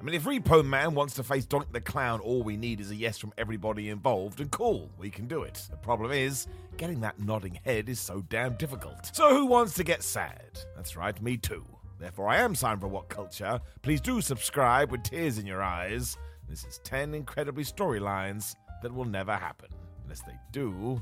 I mean, if Repo Man wants to face Doink the Clown, all we need is a yes from everybody involved, and cool, we can do it. The problem is, getting that nodding head is so damn difficult. So who wants to get sad? That's right, me too. Therefore, I am signed for What Culture. Please do subscribe with tears in your eyes. This is 10 incredibly storylines that will never happen. Unless they do,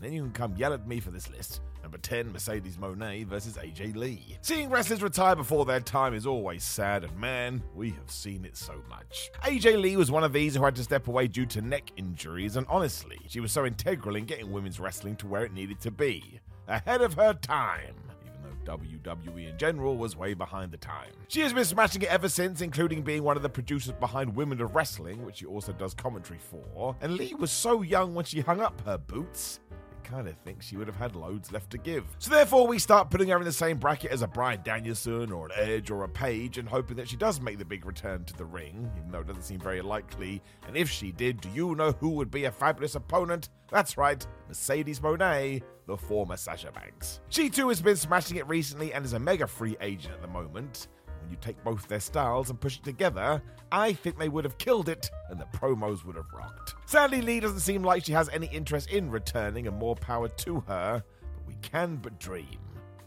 then you can come yell at me for this list. Number 10, Mercedes Moné versus AJ Lee. Seeing wrestlers retire before their time is always sad, and man, we have seen it so much. AJ Lee was one of these who had to step away due to neck injuries, and honestly, she was so integral in getting women's wrestling to where it needed to be. Ahead of her time. Even though WWE in general was way behind the time. She has been smashing it ever since, including being one of the producers behind Women of Wrestling, which she also does commentary for. And Lee was so young when she hung up her boots kind of think she would have had loads left to give. So therefore, we start putting her in the same bracket as a Bryan Danielson or an Edge or a Page and hoping that she does make the big return to the ring, even though it doesn't seem very likely. And if she did, do you know who would be a fabulous opponent? That's right, Mercedes Moné, the former Sasha Banks. She too has been smashing it recently and is a mega free agent at the moment. When you take both their styles and push it together, I think they would have killed it and the promos would have rocked. Sadly, Lee doesn't seem like she has any interest in returning, and more power to her, but we can but dream.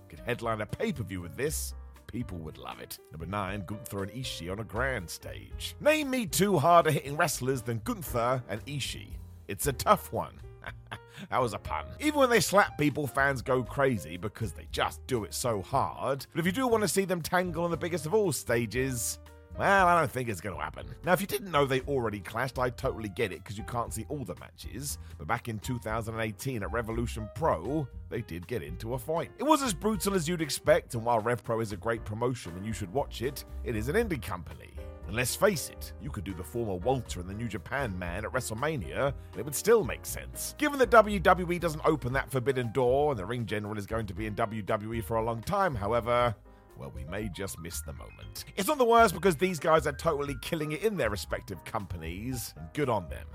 Could headline a pay per view with this. People would love it. Number 9, Gunther and Ishii on a grand stage. Name me two harder hitting wrestlers than Gunther and Ishii. It's a tough one. That was a pun. Even when they slap people, fans go crazy because they just do it so hard. But if you do want to see them tangle on the biggest of all stages, well, I don't think it's going to happen. Now, if you didn't know they already clashed, I totally get it because you can't see all the matches. But back in 2018 at Revolution Pro, they did get into a fight. It was as brutal as you'd expect, and while Rev Pro is a great promotion and you should watch it, it is an indie company. And let's face it, you could do the former Walter and the New Japan man at WrestleMania, and it would still make sense. Given that WWE doesn't open that forbidden door, and the ring general is going to be in WWE for a long time, however, well, we may just miss the moment. It's not the worst because these guys are totally killing it in their respective companies, and good on them.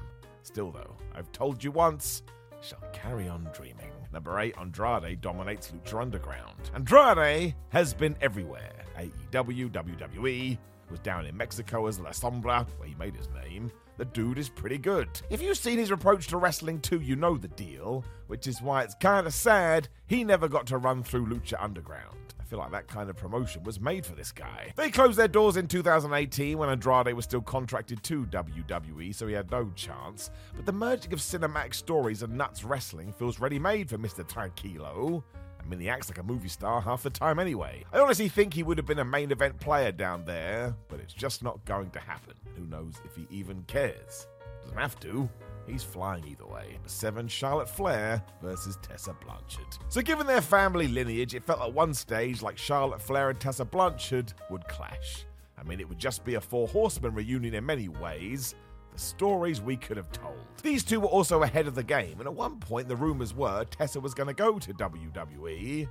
Still, though, I've told you once, shall carry on dreaming. Number 8, Andrade dominates Lucha Underground. Andrade has been everywhere AEW, WWE, was down in Mexico as La Sombra, where he made his name. The dude is pretty good. If you've seen his approach to wrestling too, you know the deal, which is why it's kind of sad he never got to run through Lucha Underground. I feel like that kind of promotion was made for this guy. They closed their doors in 2018 when Andrade was still contracted to WWE, so he had no chance. But the merging of cinematic stories and nuts wrestling feels ready made for Mr. Tranquilo. I mean, he acts like a movie star half the time anyway. I honestly think he would have been a main event player down there, but it's just not going to happen. Who knows if he even cares? Doesn't have to. He's flying either way. Seven Charlotte Flair versus Tessa Blanchard. So, given their family lineage, it felt at one stage like Charlotte Flair and Tessa Blanchard would clash. I mean, it would just be a Four Horsemen reunion in many ways. The stories we could have told. These two were also ahead of the game, and at one point the rumours were Tessa was going to go to WWE.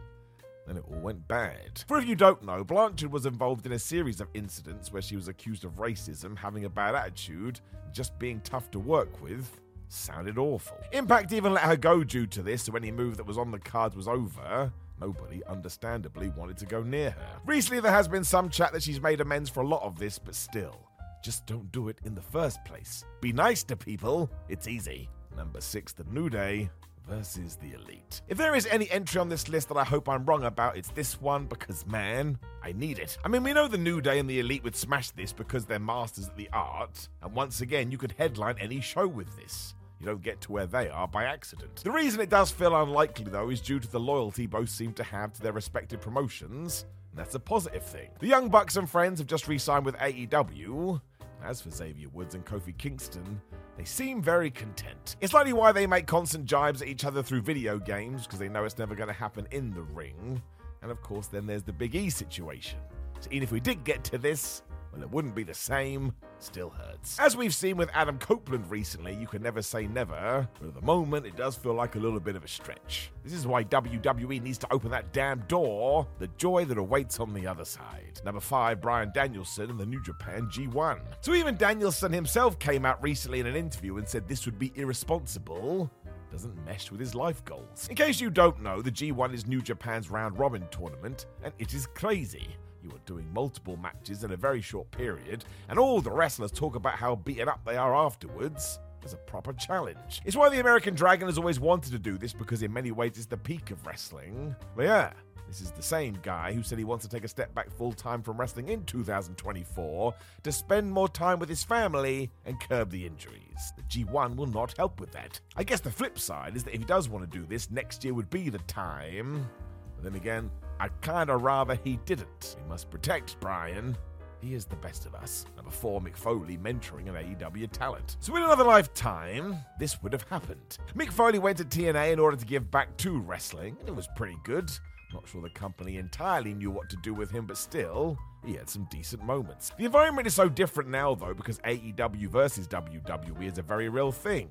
Then it all went bad. For if you don't know, Blanchard was involved in a series of incidents where she was accused of racism, having a bad attitude, just being tough to work with. Sounded awful. Impact even let her go due to this, so any move that was on the cards was over. Nobody, understandably, wanted to go near her. Recently, there has been some chat that she's made amends for a lot of this, but still, just don't do it in the first place. Be nice to people, it's easy. Number 6, The New Day versus the Elite. If there is any entry on this list that I hope I'm wrong about, it's this one because, man, I need it. I mean, we know the New Day and the Elite would smash this because they're masters at the art, and once again, you could headline any show with this. You don't get to where they are by accident. The reason it does feel unlikely, though, is due to the loyalty both seem to have to their respective promotions, and that's a positive thing. The Young Bucks and friends have just re signed with AEW. As for Xavier Woods and Kofi Kingston, they seem very content. It's likely why they make constant jibes at each other through video games, because they know it's never going to happen in the ring. And of course, then there's the Big E situation. So even if we did get to this, well, it wouldn't be the same. Still hurts. As we've seen with Adam Copeland recently, you can never say never, but at the moment, it does feel like a little bit of a stretch. This is why WWE needs to open that damn door, the joy that awaits on the other side. Number 5, Bryan Danielson in the New Japan G1. So even Danielson himself came out recently in an interview and said this would be irresponsible doesn't mesh with his life goals. In case you don't know, the G1 is New Japan's round robin tournament, and it is crazy. You are doing multiple matches in a very short period, and all the wrestlers talk about how beaten up they are afterwards. As a proper challenge. It's why the American Dragon has always wanted to do this because, in many ways, it's the peak of wrestling. But yeah, this is the same guy who said he wants to take a step back full time from wrestling in 2024 to spend more time with his family and curb the injuries. The G1 will not help with that. I guess the flip side is that if he does want to do this, next year would be the time. But then again, I'd kinda rather he didn't. We must protect Bryan. He is the best of us. Number four, Mick Foley mentoring an AEW talent. So, in another lifetime, this would have happened. Mick Foley went to TNA in order to give back to wrestling, and it was pretty good. Not sure the company entirely knew what to do with him, but still, he had some decent moments. The environment is so different now, though, because AEW versus WWE is a very real thing.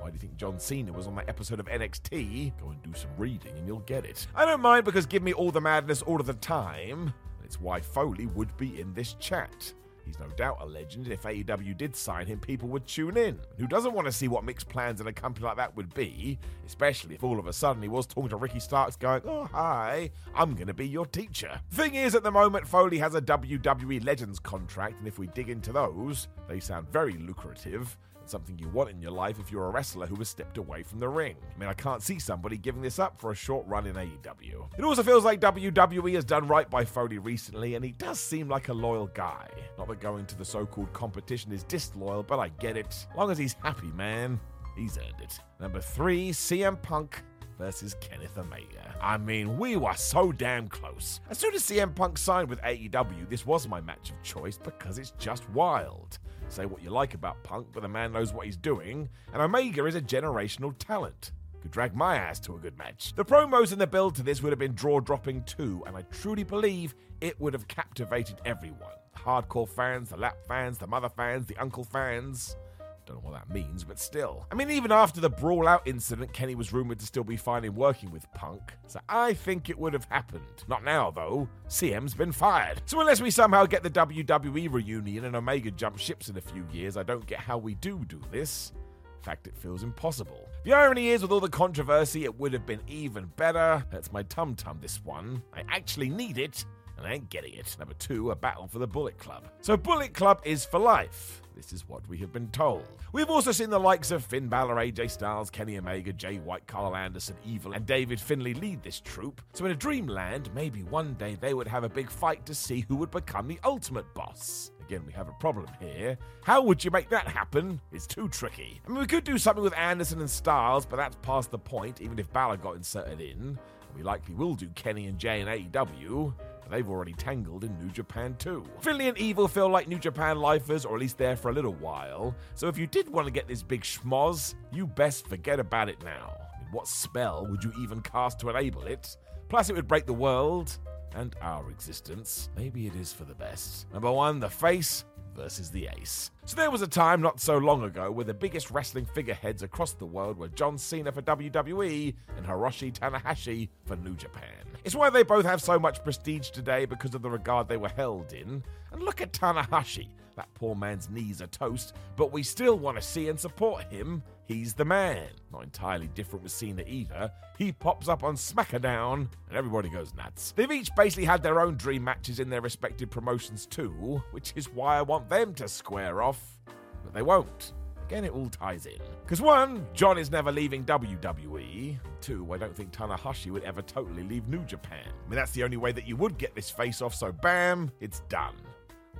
Why do you think John Cena was on that episode of NXT? Go and do some reading and you'll get it. I don't mind because give me all the madness all of the time. It's why Foley would be in this chat. He's no doubt a legend, and if AEW did sign him, people would tune in. Who doesn't want to see what Mick's plans in a company like that would be? Especially if all of a sudden he was talking to Ricky Starks going, Oh, hi, I'm going to be your teacher. Thing is, at the moment, Foley has a WWE Legends contract, and if we dig into those, they sound very lucrative something you want in your life if you're a wrestler who has stepped away from the ring. I mean, I can't see somebody giving this up for a short run in AEW. It also feels like WWE has done right by Foley recently, and he does seem like a loyal guy. Not that going to the so called competition is disloyal, but I get it. As long as he's happy, man, he's earned it. Number three, CM Punk versus Kenneth Omega. I mean, we were so damn close. As soon as CM Punk signed with AEW, this was my match of choice because it's just wild. Say what you like about Punk, but the man knows what he's doing, and Omega is a generational talent. Could drag my ass to a good match. The promos and the build to this would have been draw dropping too, and I truly believe it would have captivated everyone. The hardcore fans, the lap fans, the mother fans, the uncle fans. Don't know what that means, but still. I mean, even after the Brawl Out incident, Kenny was rumored to still be fine in working with Punk, so I think it would have happened. Not now, though. CM's been fired. So unless we somehow get the WWE reunion and Omega jump ships in a few years, I don't get how we do do this. In fact, it feels impossible. The irony is, with all the controversy, it would have been even better. That's my tum tum, this one. I actually need it, and I ain't getting it. Number two, a battle for the Bullet Club. So, Bullet Club is for life. This is what we have been told. We've also seen the likes of Finn Balor, AJ Styles, Kenny Omega, Jay White, Karl Anderson, Evil, and David Finlay lead this troop. So in a dreamland, maybe one day they would have a big fight to see who would become the ultimate boss. Again, we have a problem here. How would you make that happen? It's too tricky. I mean, we could do something with Anderson and Styles, but that's past the point, even if Balor got inserted in. We likely will do Kenny and Jay in AEW they've already tangled in New Japan too. Finlay and Evil feel like New Japan lifers, or at least there for a little while, so if you did want to get this big schmoz, you best forget about it now. What spell would you even cast to enable it? Plus, it would break the world and our existence. Maybe it is for the best. Number one, the face versus the ace. So there was a time not so long ago where the biggest wrestling figureheads across the world were John Cena for WWE and Hiroshi Tanahashi for New Japan. It's why they both have so much prestige today because of the regard they were held in. And look at Tanahashi. That poor man's knees are toast, but we still want to see and support him. He's the man. Not entirely different with Cena either. He pops up on SmackDown and everybody goes nuts. They've each basically had their own dream matches in their respective promotions too, which is why I want them to square off. But they won't Again, it all ties in. Because one, John is never leaving WWE. Two, I don't think Tanahashi would ever totally leave New Japan. I mean, that's the only way that you would get this face off, so bam, it's done.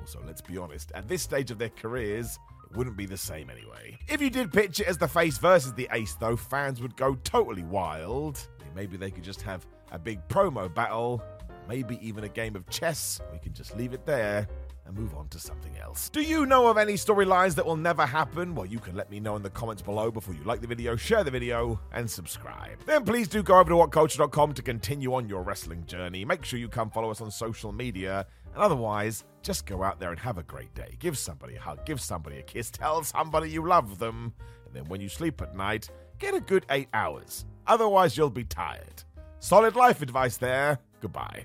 Also, let's be honest, at this stage of their careers, it wouldn't be the same anyway. If you did pitch it as the face versus the ace, though, fans would go totally wild. Maybe they could just have a big promo battle, maybe even a game of chess. We can just leave it there and move on to something else. Do you know of any storylines that will never happen? Well, you can let me know in the comments below before you like the video, share the video, and subscribe. Then please do go over to whatculture.com to continue on your wrestling journey. Make sure you come follow us on social media, and otherwise, just go out there and have a great day. Give somebody a hug, give somebody a kiss, tell somebody you love them, and then when you sleep at night, get a good eight hours. Otherwise, you'll be tired. Solid life advice there. Goodbye.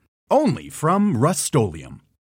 only from Rust